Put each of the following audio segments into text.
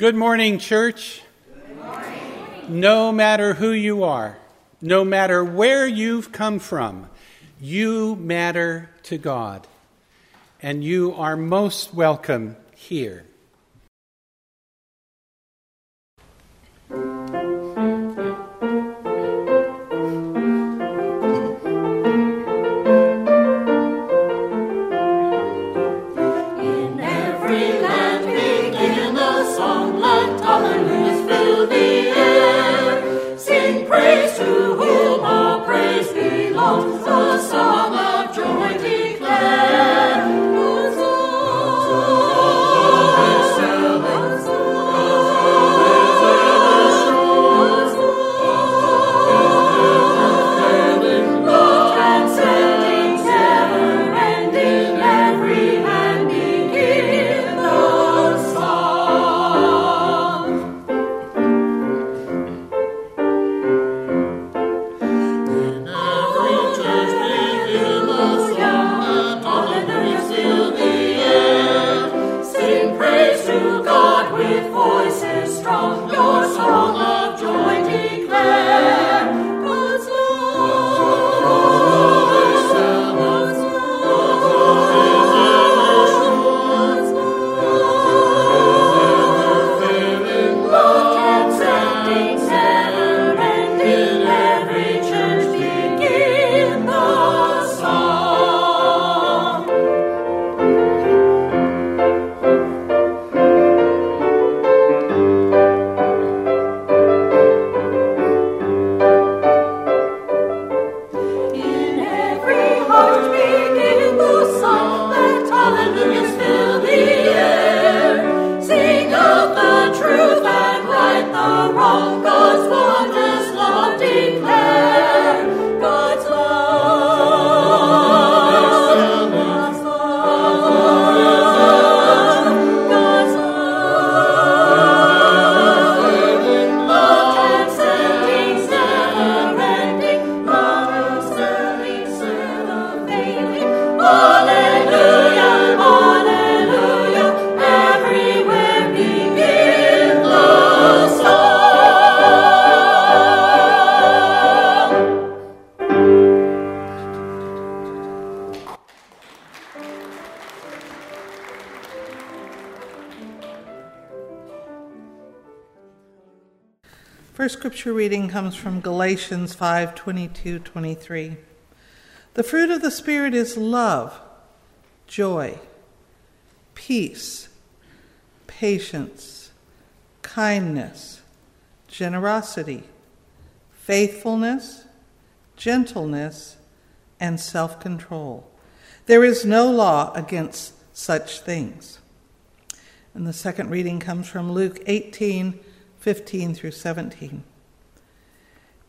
Good morning, church. Good morning. No matter who you are, no matter where you've come from, you matter to God, and you are most welcome here. Reading comes from Galatians 5 22 23. The fruit of the Spirit is love, joy, peace, patience, kindness, generosity, faithfulness, gentleness, and self control. There is no law against such things. And the second reading comes from Luke 18 15 through 17.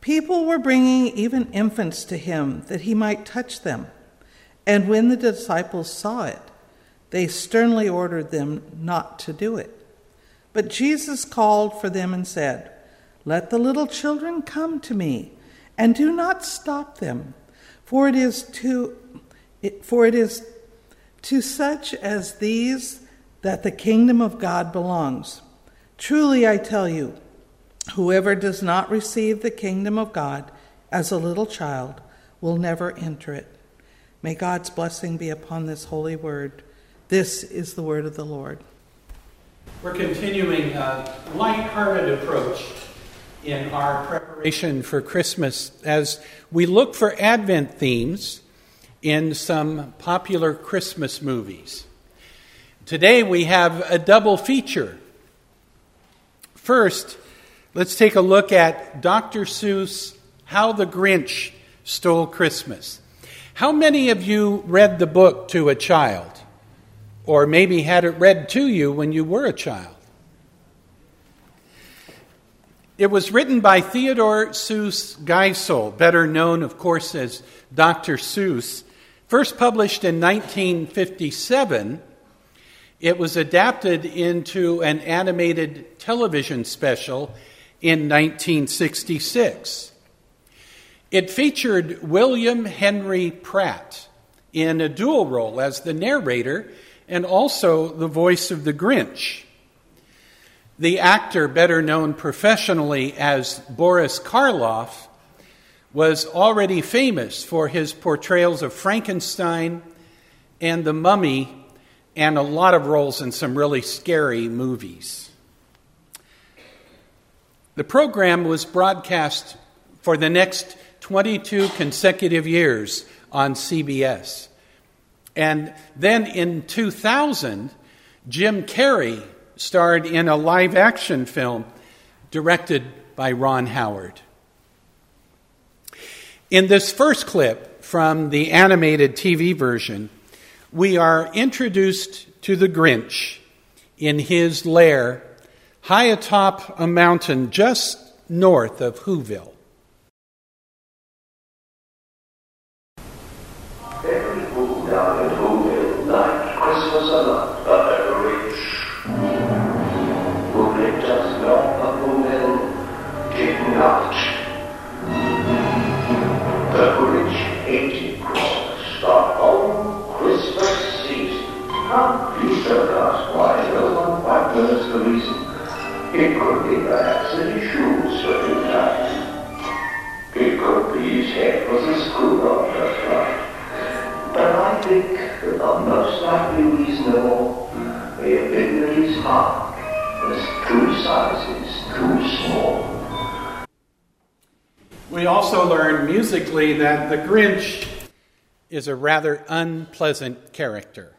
People were bringing even infants to him that he might touch them. And when the disciples saw it, they sternly ordered them not to do it. But Jesus called for them and said, Let the little children come to me, and do not stop them, for it is to for it is to such as these that the kingdom of God belongs. Truly, I tell you, whoever does not receive the kingdom of God as a little child will never enter it. May God's blessing be upon this holy word. This is the word of the Lord. We're continuing a light-hearted approach in our preparation for Christmas as we look for Advent themes in some popular Christmas movies. Today we have a double feature First, let's take a look at Dr. Seuss' How the Grinch Stole Christmas. How many of you read the book to a child? Or maybe had it read to you when you were a child? It was written by Theodore Seuss Geisel, better known, of course, as Dr. Seuss, first published in 1957 it was adapted into an animated television special in 1966. It featured William Henry Pratt in a dual role as the narrator and also the voice of the Grinch. The actor, better known professionally as Boris Karloff, was already famous for his portrayals of Frankenstein and the mummy and a lot of roles in some really scary movies. The program was broadcast for the next 22 consecutive years on CBS. And then in 2000, Jim Carrey starred in a live action film directed by Ron Howard. In this first clip from the animated TV version, we are introduced to the Grinch in his lair high atop a mountain just north of Whoville. It could be perhaps that his shoes were too tight. It could be his head was a screw on just right. But I think that the most likely reason of all may have been that his heart was two sizes too small. We also learn musically that the Grinch is a rather unpleasant character.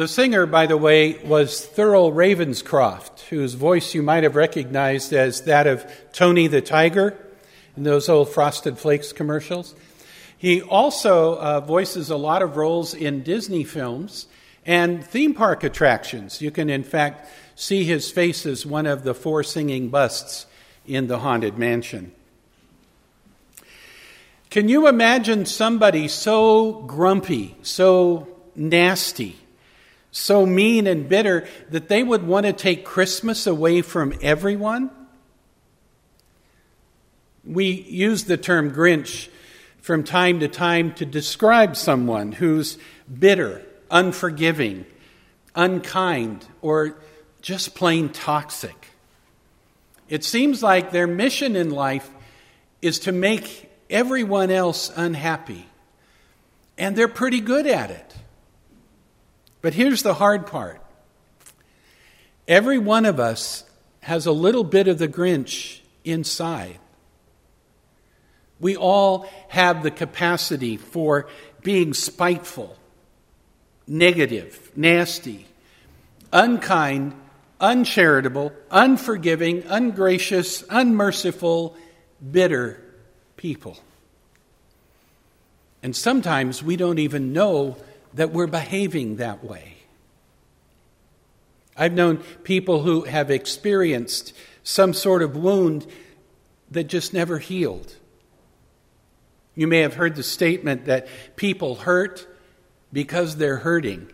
The singer, by the way, was Thurl Ravenscroft, whose voice you might have recognized as that of Tony the Tiger in those old Frosted Flakes commercials. He also uh, voices a lot of roles in Disney films and theme park attractions. You can, in fact, see his face as one of the four singing busts in the Haunted Mansion. Can you imagine somebody so grumpy, so nasty, so mean and bitter that they would want to take Christmas away from everyone? We use the term Grinch from time to time to describe someone who's bitter, unforgiving, unkind, or just plain toxic. It seems like their mission in life is to make everyone else unhappy, and they're pretty good at it. But here's the hard part every one of us has a little bit of the Grinch inside. We all have the capacity for being spiteful, negative, nasty, unkind, uncharitable, unforgiving, ungracious, unmerciful, bitter people. And sometimes we don't even know that we're behaving that way. I've known people who have experienced some sort of wound that just never healed. You may have heard the statement that people hurt because they're hurting.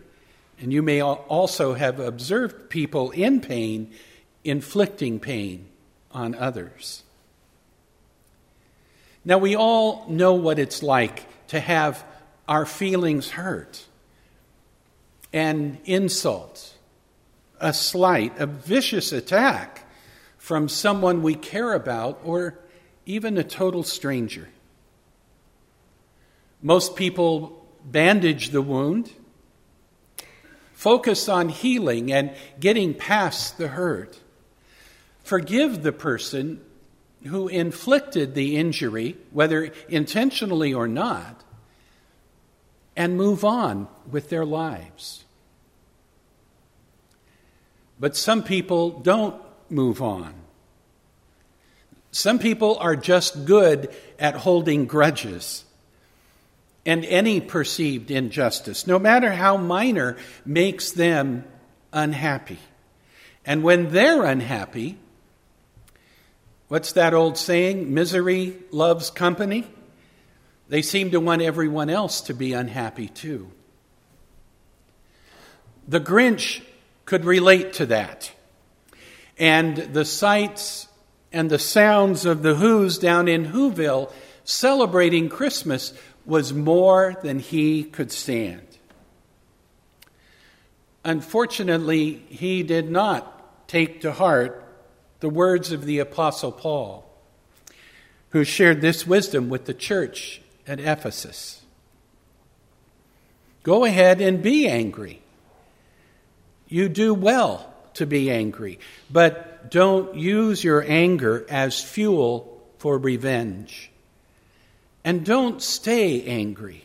And you may also have observed people in pain inflicting pain on others. Now, we all know what it's like to have our feelings hurt. An insult, a slight, a vicious attack from someone we care about, or even a total stranger. Most people bandage the wound, focus on healing and getting past the hurt, forgive the person, who inflicted the injury, whether intentionally or not, and move on with their lives. But some people don't move on. Some people are just good at holding grudges and any perceived injustice, no matter how minor, makes them unhappy. And when they're unhappy, what's that old saying? Misery loves company. They seem to want everyone else to be unhappy too. The Grinch could relate to that. And the sights and the sounds of the Who's down in Whoville celebrating Christmas was more than he could stand. Unfortunately, he did not take to heart the words of the Apostle Paul, who shared this wisdom with the church at Ephesus. Go ahead and be angry. You do well to be angry, but don't use your anger as fuel for revenge. And don't stay angry.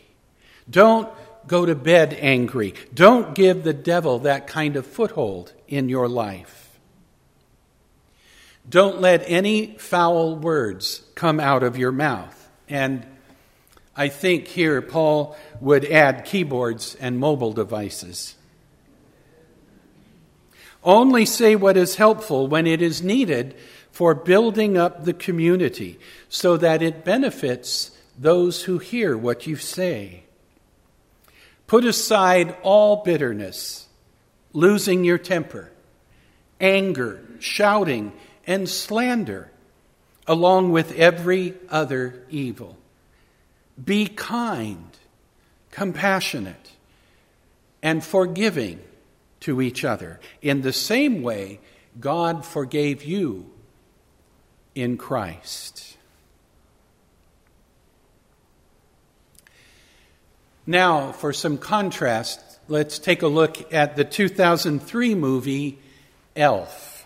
Don't go to bed angry. Don't give the devil that kind of foothold in your life. Don't let any foul words come out of your mouth. And I think here Paul would add keyboards and mobile devices. Only say what is helpful when it is needed for building up the community so that it benefits those who hear what you say. Put aside all bitterness, losing your temper, anger, shouting, and slander, along with every other evil. Be kind, compassionate, and forgiving to each other in the same way God forgave you in Christ. Now, for some contrast, let's take a look at the 2003 movie Elf.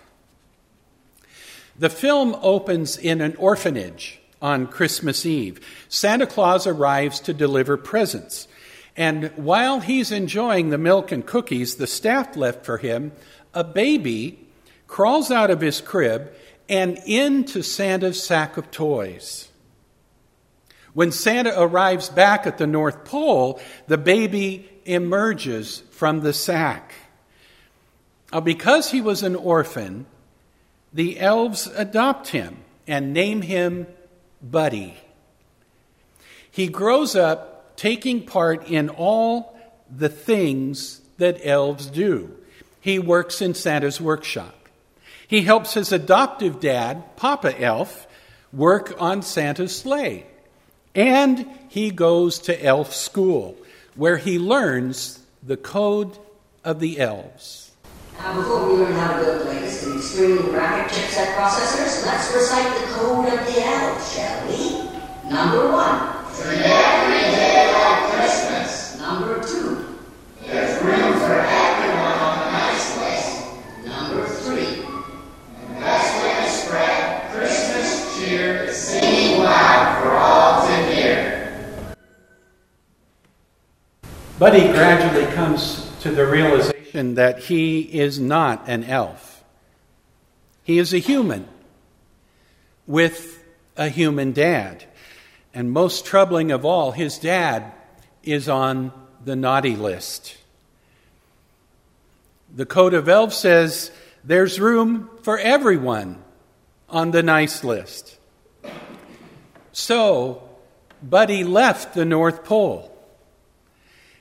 The film opens in an orphanage on Christmas Eve. Santa Claus arrives to deliver presents. And while he's enjoying the milk and cookies the staff left for him, a baby crawls out of his crib and into Santa's sack of toys. When Santa arrives back at the North Pole, the baby emerges from the sack. Now, because he was an orphan, the elves adopt him and name him Buddy. He grows up taking part in all the things that elves do. He works in Santa's workshop. He helps his adoptive dad, Papa Elf, work on Santa's sleigh. And he goes to elf school, where he learns the code of the elves. Now, before we learn how to build latest and extremely rapid chipset processors, let's recite the code of the elves, shall we? Number one. Treat every day like Christmas. Number two. There's room for everyone on the nice list. Number three. The best way to spread Christmas cheer is singing loud for all to hear. Buddy gradually comes to the realization that he is not an elf. He is a human with a human dad. And most troubling of all, his dad is on the naughty list. The Code of Elves says there's room for everyone on the nice list. So, Buddy left the North Pole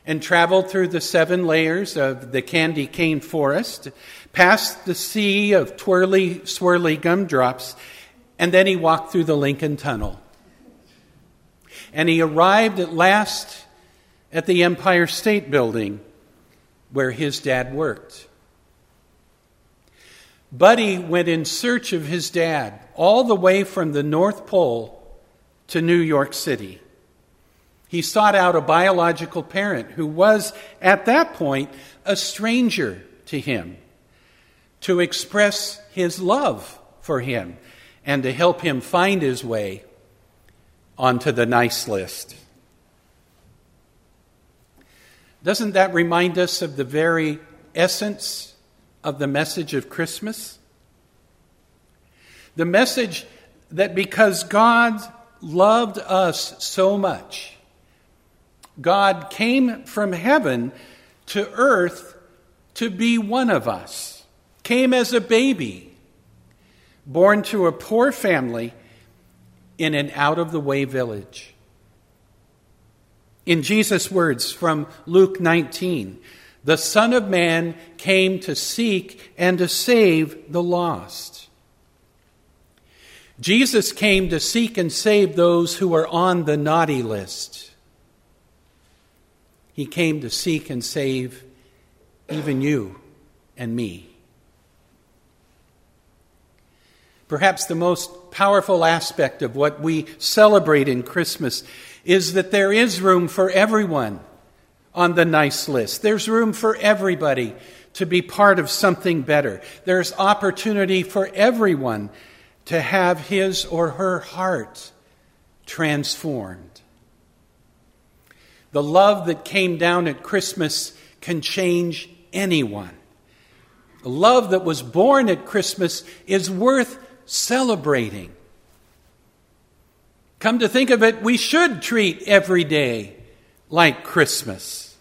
and traveled through the seven layers of the candy cane forest, past the sea of twirly, swirly gumdrops, and then he walked through the Lincoln Tunnel. And he arrived at last at the Empire State Building where his dad worked. Buddy went in search of his dad all the way from the North Pole to New York City. He sought out a biological parent who was, at that point, a stranger to him to express his love for him and to help him find his way onto the nice list. Doesn't that remind us of the very essence of the message of Christmas? The message that because God loved us so much, God came from heaven to earth to be one of us, came as a baby, born to a poor family in an out of the way village. In Jesus' words from Luke 19, the Son of Man came to seek and to save the lost. Jesus came to seek and save those who are on the naughty list. He came to seek and save even you and me. Perhaps the most powerful aspect of what we celebrate in Christmas is that there is room for everyone on the nice list. There's room for everybody to be part of something better. There's opportunity for everyone to have his or her heart transformed. The love that came down at Christmas can change anyone. The love that was born at Christmas is worth celebrating. Come to think of it, we should treat every day like Christmas.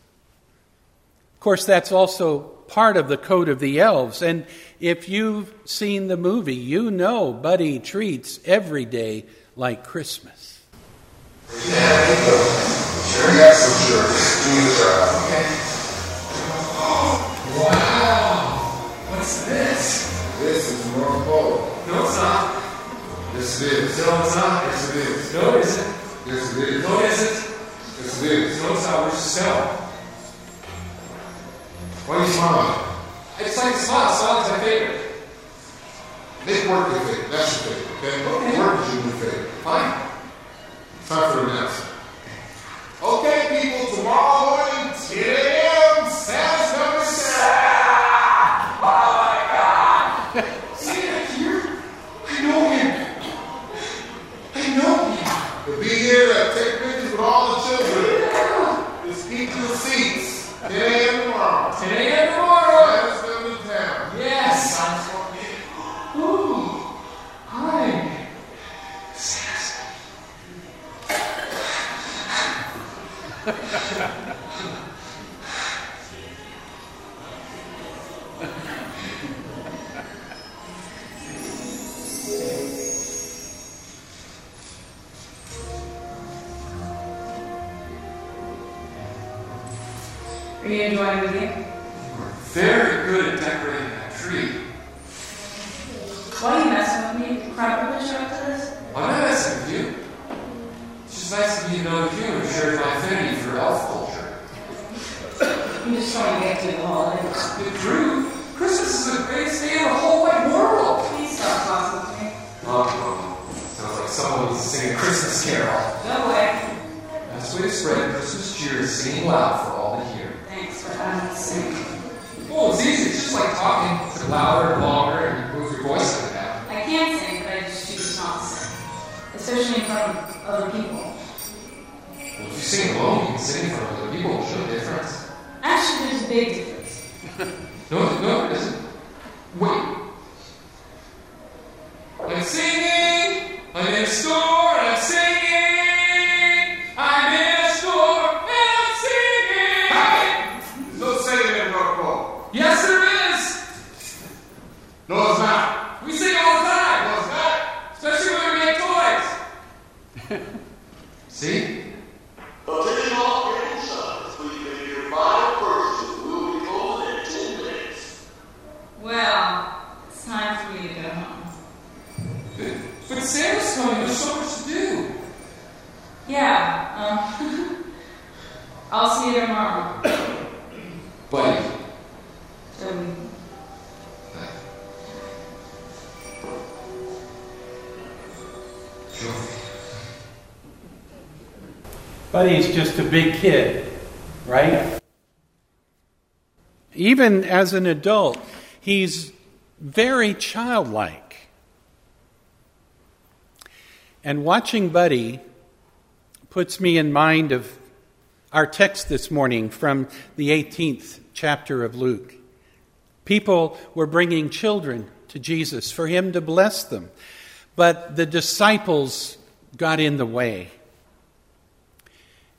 Of course, that's also part of the code of the elves. And if you've seen the movie, you know Buddy treats every day like Christmas. Sure, yes, I'm sure. Okay. Wow! What's this? This is North Pole. No, it's not. Yes, it is. No, it's not. Yes, it is. No, it isn't. Yes, it is. No, it isn't. Yes, it is. No, it's not. Where's the snow? Why are you smiling? I just like to smile. Smiling's my favorite. Make work your favorite. That's your favorite, okay? Okay. Work is your favorite. Fine. Time for the announcement. Okay, people, tomorrow enjoying the game? very But, but Santa's coming. There's so much to do. Yeah, um, I'll see you tomorrow. Buddy. Toby. Trophy. Buddy's just a big kid, right? Even as an adult, he's very childlike. And watching Buddy puts me in mind of our text this morning from the 18th chapter of Luke. People were bringing children to Jesus for him to bless them, but the disciples got in the way.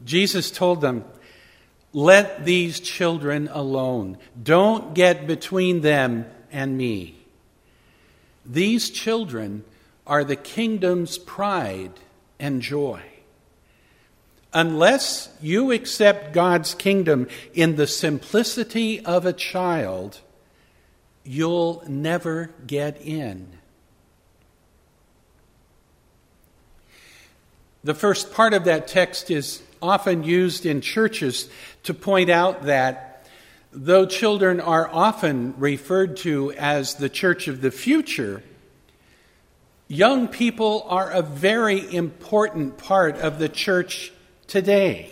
Jesus told them, Let these children alone. Don't get between them and me. These children are the kingdom's pride and joy. Unless you accept God's kingdom in the simplicity of a child, you'll never get in. The first part of that text is often used in churches to point out that though children are often referred to as the church of the future, young people are a very important part of the church today.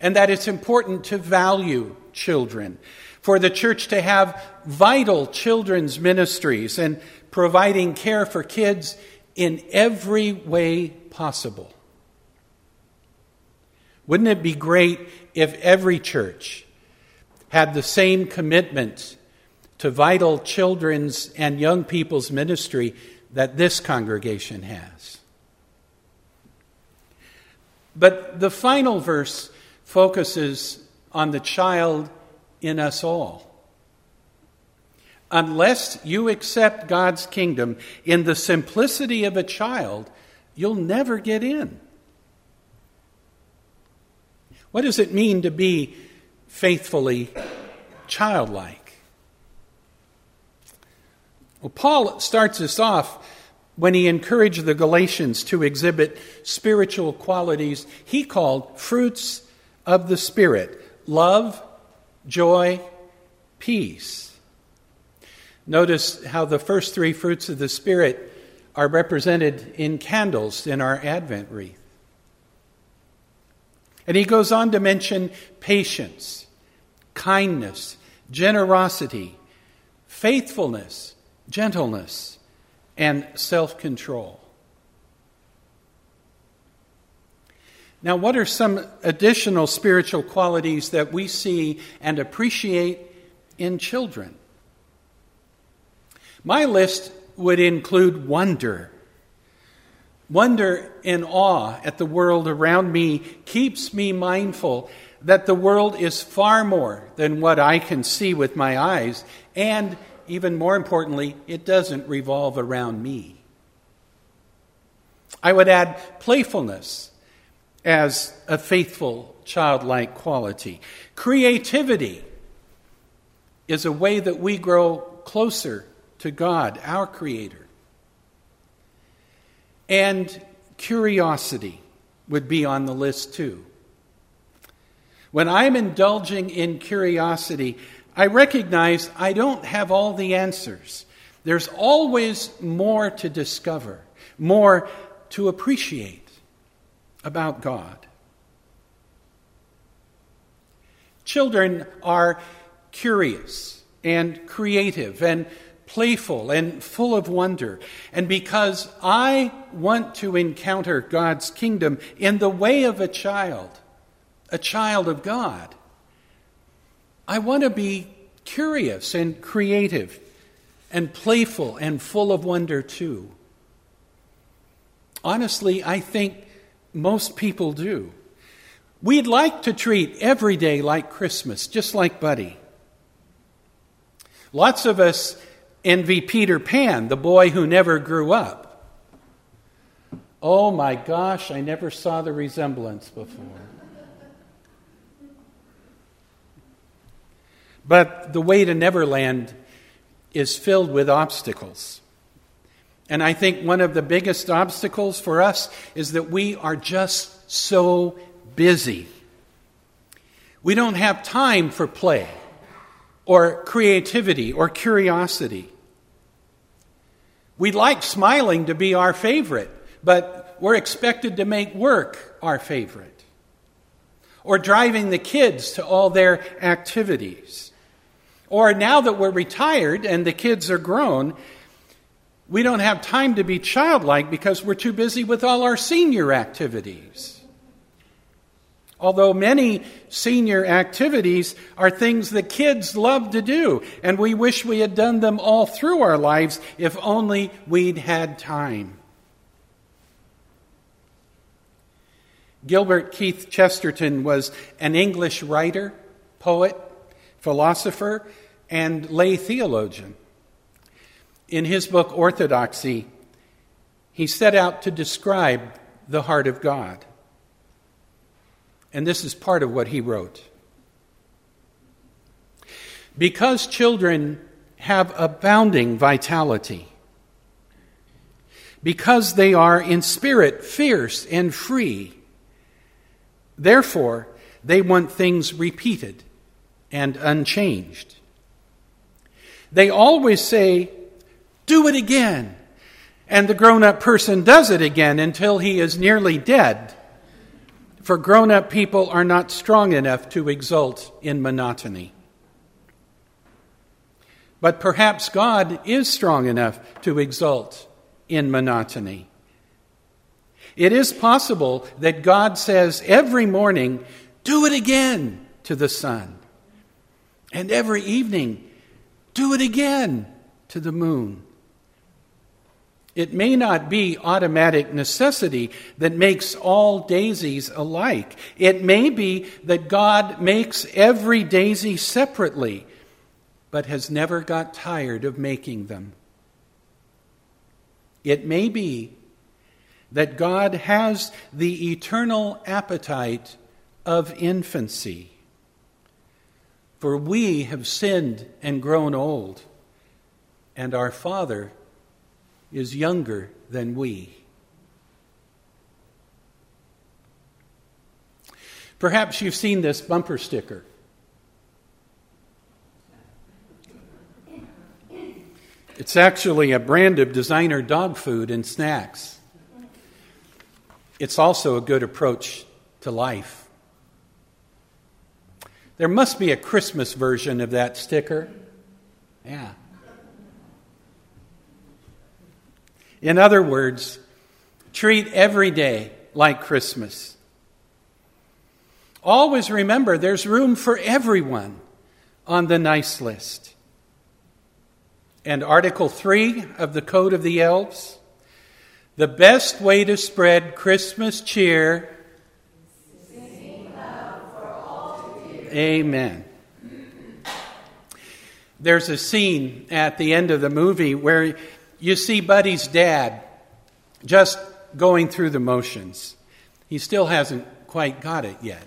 And that it's important to value children, for the church to have vital children's ministries and providing care for kids in every way possible. Wouldn't it be great if every church had the same commitment to vital children's and young people's ministry that this congregation has? But the final verse focuses on the child in us all. Unless you accept God's kingdom in the simplicity of a child, you'll never get in. What does it mean to be faithfully childlike? Well, Paul starts us off when he encouraged the Galatians to exhibit spiritual qualities he called fruits of the Spirit love, joy, peace. Notice how the first three fruits of the Spirit are represented in candles in our Advent wreath. And he goes on to mention patience, kindness, generosity, faithfulness, gentleness, and self control. Now, what are some additional spiritual qualities that we see and appreciate in children? My list would include wonder. Wonder and awe at the world around me keeps me mindful that the world is far more than what I can see with my eyes, and even more importantly, it doesn't revolve around me. I would add playfulness as a faithful childlike quality. Creativity is a way that we grow closer to God, our Creator. And curiosity would be on the list too. When I'm indulging in curiosity, I recognize I don't have all the answers. There's always more to discover, more to appreciate about God. Children are curious and creative and playful and full of wonder. And because I want to encounter God's kingdom in the way of a child, a child of God, I want to be curious and creative and playful and full of wonder too. Honestly, I think most people do. We'd like to treat every day like Christmas, just like Buddy. Lots of us envy Peter Pan, the boy who never grew up. Oh my gosh, I never saw the resemblance before. But the way to Neverland is filled with obstacles. And I think one of the biggest obstacles for us is that we are just so busy. We don't have time for play or creativity or curiosity. We'd like smiling to be our favorite, but we're expected to make work our favorite. Or driving the kids to all their activities. Or now that we're retired and the kids are grown, We don't have time to be childlike because we're too busy with all our senior activities. Although many senior activities are things that kids love to do, and we wish we had done them all through our lives if only we'd had time. Gilbert Keith Chesterton was an English writer, poet, philosopher, and lay theologian. In his book Orthodoxy, he set out to describe the heart of God. And this is part of what he wrote. Because children have abounding vitality, because they are in spirit fierce and free, therefore they want things repeated and unchanged. They always say, Do it again. And the grown up person does it again until he is nearly dead for grown up people are not strong enough to exult in monotony. But perhaps God is strong enough to exult in monotony. It is possible that God says every morning, Do it again to the sun. And every evening, Do it again to the moon. It may not be automatic necessity that makes all daisies alike. It may be that God makes every daisy separately, but has never got tired of making them. It may be that God has the eternal appetite of infancy. For we have sinned and grown old, and our Father is younger than we. Perhaps you've seen this bumper sticker. It's actually a brand of designer dog food and snacks. It's also a good approach to life. There must be a Christmas version of that sticker. Yeah. In other words, treat every day like Christmas. Always remember there's room for everyone on the nice list. And Article 3 of the Code of the Elves the best way to spread Christmas cheer. Amen. There's a scene at the end of the movie where you see Buddy's dad just going through the motions. He still hasn't quite got it yet.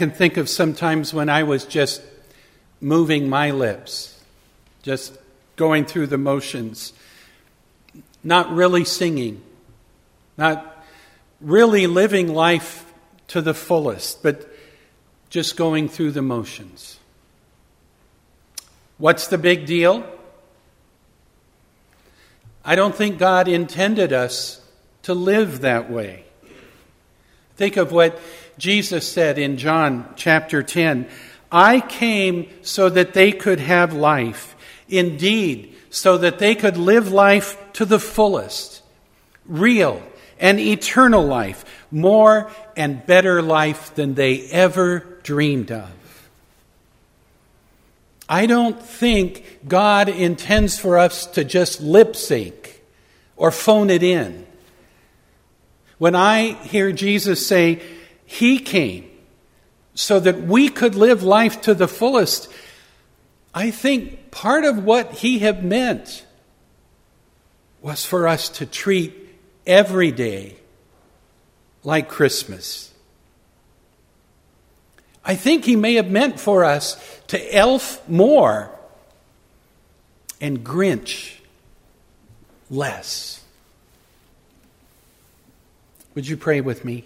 Can think of sometimes when I was just moving my lips, just going through the motions, not really singing, not really living life to the fullest, but just going through the motions. What's the big deal? I don't think God intended us to live that way. Think of what Jesus said in John chapter 10 I came so that they could have life, indeed, so that they could live life to the fullest, real and eternal life, more and better life than they ever dreamed of. I don't think God intends for us to just lip sync or phone it in. When I hear Jesus say, He came so that we could live life to the fullest, I think part of what He had meant was for us to treat every day like Christmas. I think he may have meant for us to elf more and Grinch less. Would you pray with me?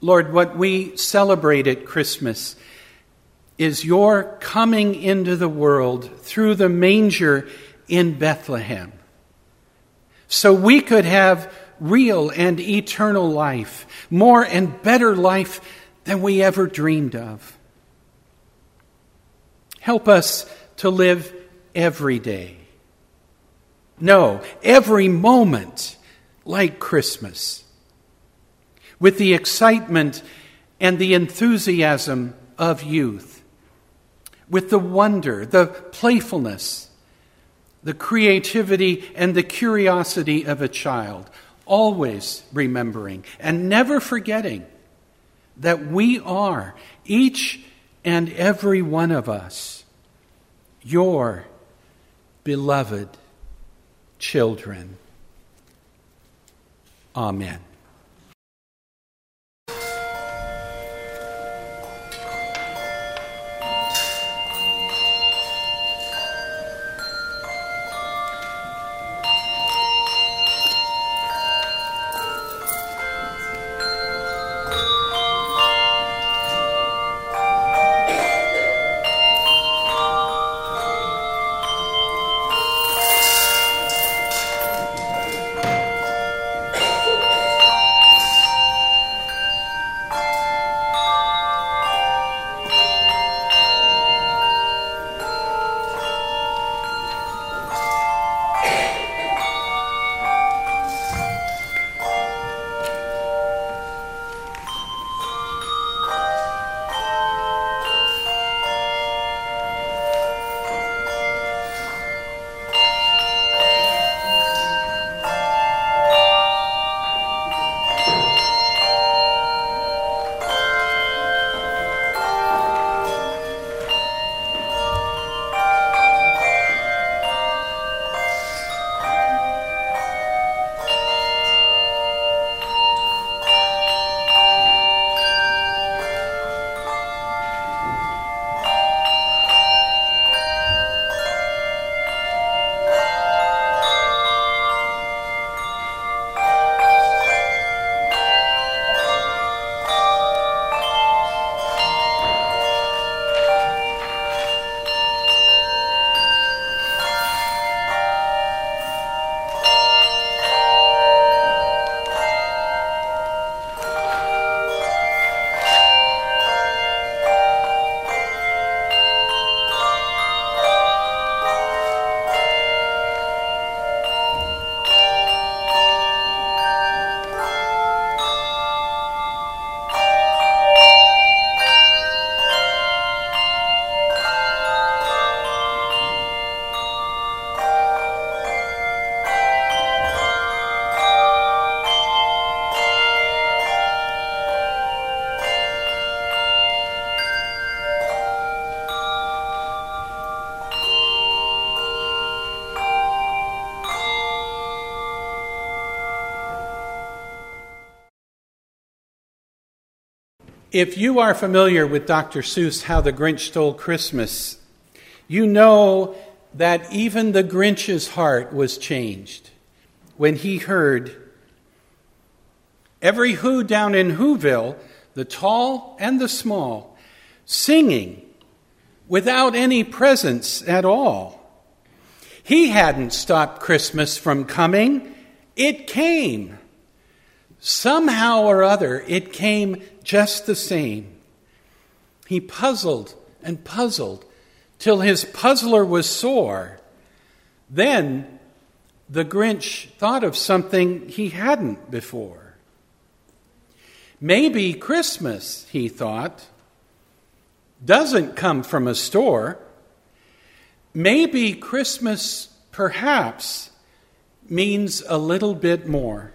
Lord, what we celebrate at Christmas is your coming into the world through the manger in Bethlehem so we could have real and eternal life, more and better life than we ever dreamed of. Help us to live every day. No, every moment like Christmas, with the excitement and the enthusiasm of youth, with the wonder, the playfulness, the creativity and the curiosity of a child, always remembering and never forgetting that we are, each and every one of us, your beloved children. Amen. If you are familiar with Dr. Seuss' How the Grinch Stole Christmas, you know that even the Grinch's heart was changed when he heard every Who down in Whoville, the tall and the small, singing without any presents at all. He hadn't stopped Christmas from coming, it came. Somehow or other, it came just the same. He puzzled and puzzled till his puzzler was sore. Then the Grinch thought of something he hadn't before. Maybe Christmas, he thought, doesn't come from a store. Maybe Christmas, perhaps, means a little bit more.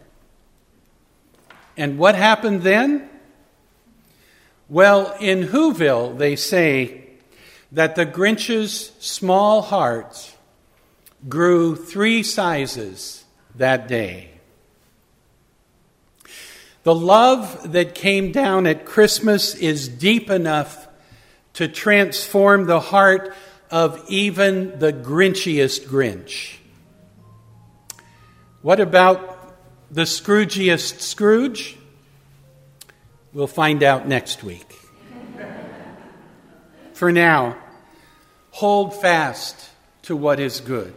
And what happened then? Well, in Whoville, they say that the Grinch's small heart grew three sizes that day. The love that came down at Christmas is deep enough to transform the heart of even the Grinchiest Grinch. What about the Scroogiest Scrooge? We'll find out next week. For now, hold fast to what is good.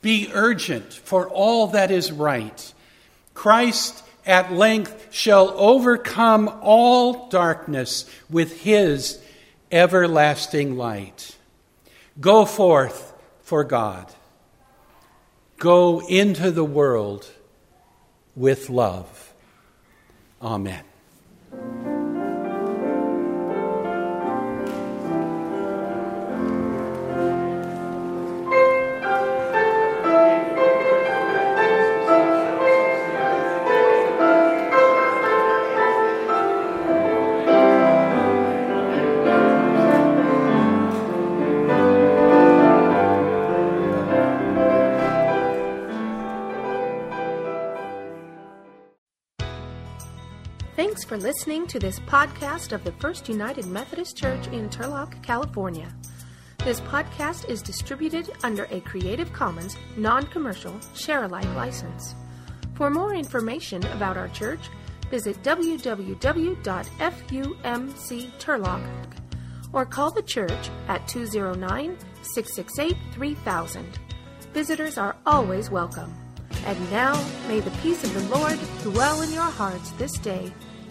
Be urgent for all that is right. Christ at length shall overcome all darkness with his everlasting light. Go forth for God. Go into the world with love. Amen. Listening to this podcast of the First United Methodist Church in Turlock, California. This podcast is distributed under a Creative Commons non commercial share alike license. For more information about our church, visit www.fumcturlock or call the church at 209 668 3000. Visitors are always welcome. And now, may the peace of the Lord dwell in your hearts this day,